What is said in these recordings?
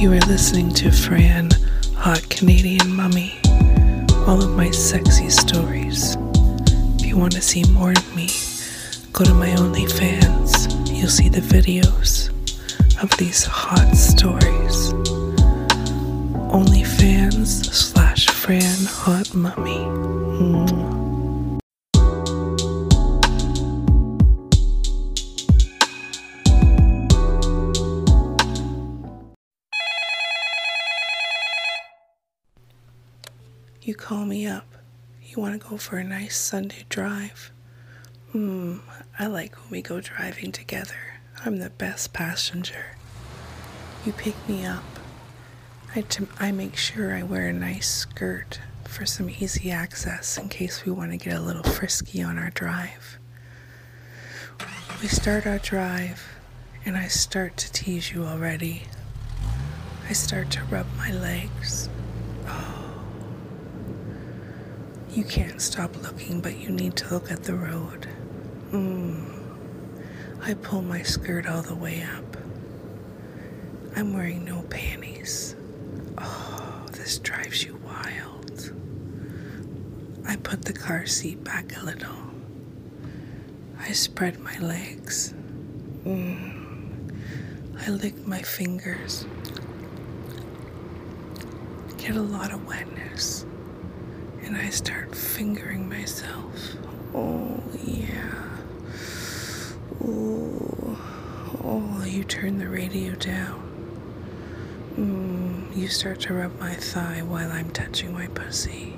You are listening to Fran, Hot Canadian Mummy, all of my sexy stories. If you want to see more of me, go to my OnlyFans. You'll see the videos of these hot stories. OnlyFans slash Fran Hot Mummy. Mwah. Call me up. You want to go for a nice Sunday drive? Hmm, I like when we go driving together. I'm the best passenger. You pick me up. I, t- I make sure I wear a nice skirt for some easy access in case we want to get a little frisky on our drive. We start our drive, and I start to tease you already. I start to rub my legs. You can't stop looking, but you need to look at the road. Mm. I pull my skirt all the way up. I'm wearing no panties. Oh, this drives you wild. I put the car seat back a little. I spread my legs. Mm. I lick my fingers. Get a lot of wetness and I start fingering myself. Oh, yeah. Oh, oh, you turn the radio down. Mm, you start to rub my thigh while I'm touching my pussy,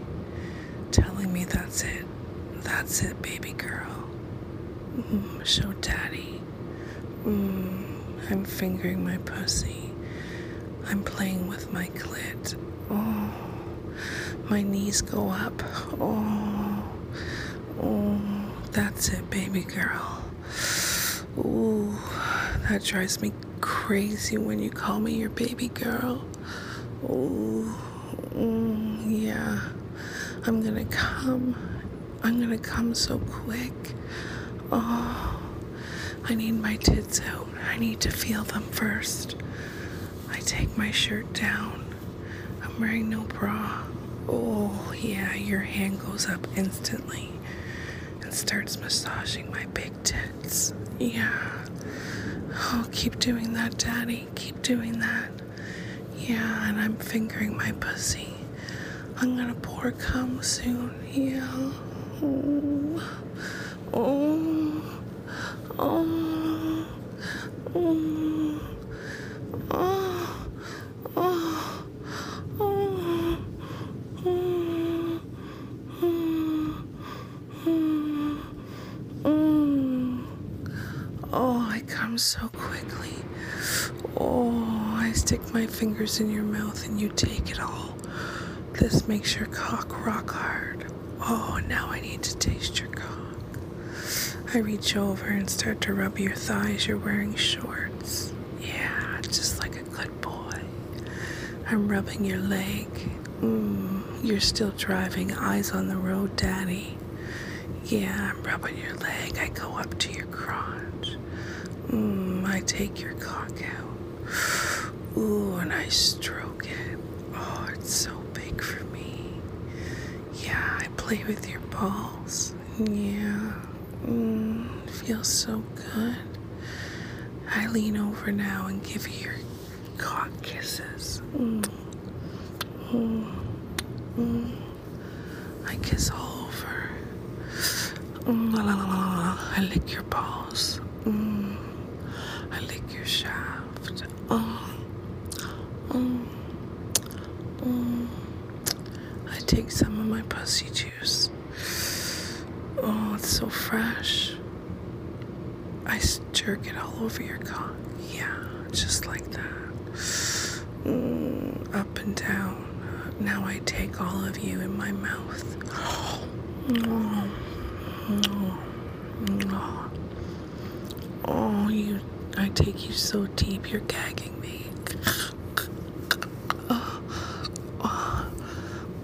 telling me that's it. That's it, baby girl. Mm, show daddy. Mm, I'm fingering my pussy. I'm playing with my clit. Oh. My knees go up. Oh, oh, that's it, baby girl. Ooh, that drives me crazy when you call me your baby girl. Ooh, mm, yeah. I'm gonna come. I'm gonna come so quick. Oh, I need my tits out. I need to feel them first. I take my shirt down. I'm wearing no bra. Oh, yeah, your hand goes up instantly and starts massaging my big tits. Yeah. Oh, keep doing that, Daddy. Keep doing that. Yeah, and I'm fingering my pussy. I'm gonna pour cum soon. Yeah. Oh. Oh. Oh. Oh. Oh. Oh. Oh, I so quickly. Oh, I stick my fingers in your mouth and you take it all. This makes your cock rock hard. Oh, now I need to taste your cock. I reach over and start to rub your thighs. You're wearing shorts. Yeah, just like a good boy. I'm rubbing your leg. Mm, you're still driving, eyes on the road, Daddy. Yeah, I'm rubbing your leg. I go up to your crotch. Take your cock out. Ooh, and I stroke it. Oh, it's so big for me. Yeah, I play with your balls. Yeah. Mm, feels so good. I lean over now and give you your cock kisses. Mm. Mm. Mm. I kiss all over. Mm, la, la, la. I lick your balls. Mm. Lick your shaft. Oh. Mm. Mm. I take some of my pussy juice. Oh, it's so fresh. I jerk it all over your cock. Yeah, just like that. Mm, up and down. Now I take all of you in my mouth. Oh, oh, oh. Oh, you. I take you so deep, you're gagging me. Oh,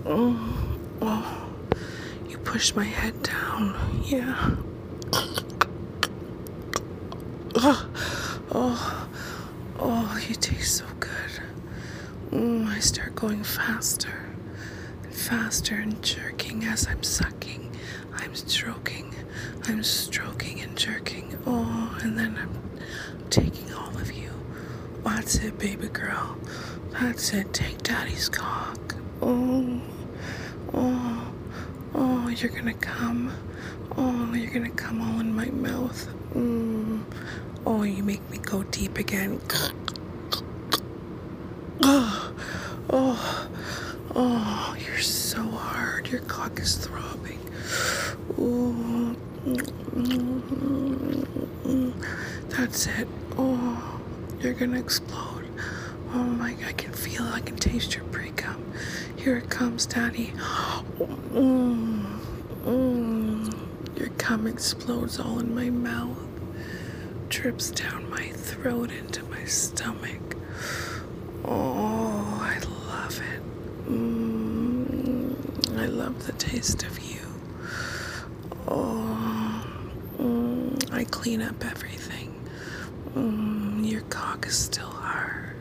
oh, oh. You push my head down. Yeah. Oh, oh, oh, you taste so good. Mm, I start going faster and faster and jerking as I'm sucking. I'm stroking. I'm stroking and jerking. Oh, and then I'm taking all of you. That's it, baby girl. That's it. Take daddy's cock. Oh, oh, oh, you're gonna come. Oh, you're gonna come all in my mouth. Mm. Oh, you make me go deep again. Oh, oh, oh, you're so hard. Your cock is throbbing. Oh, that's it. Oh, you're gonna explode. Oh my, I can feel it. I can taste your pre cum. Here it comes, Daddy. Mm. Your cum explodes all in my mouth, drips down my throat into my stomach. Oh, I love it. Mm, I love the taste of you. Oh, clean up everything. Mm, your cock is still hard.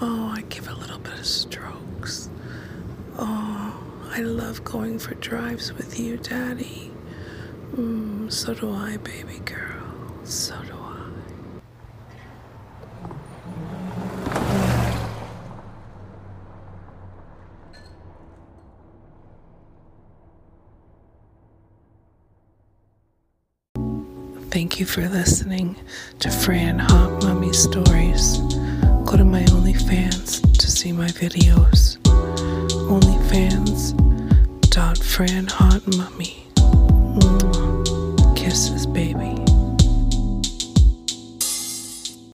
Oh, I give a little bit of strokes. Oh, I love going for drives with you, Daddy. Mm, so do I, baby girl. So do I. Thank you for listening to Fran Hot Mummy Stories. Go to my OnlyFans to see my videos. OnlyFans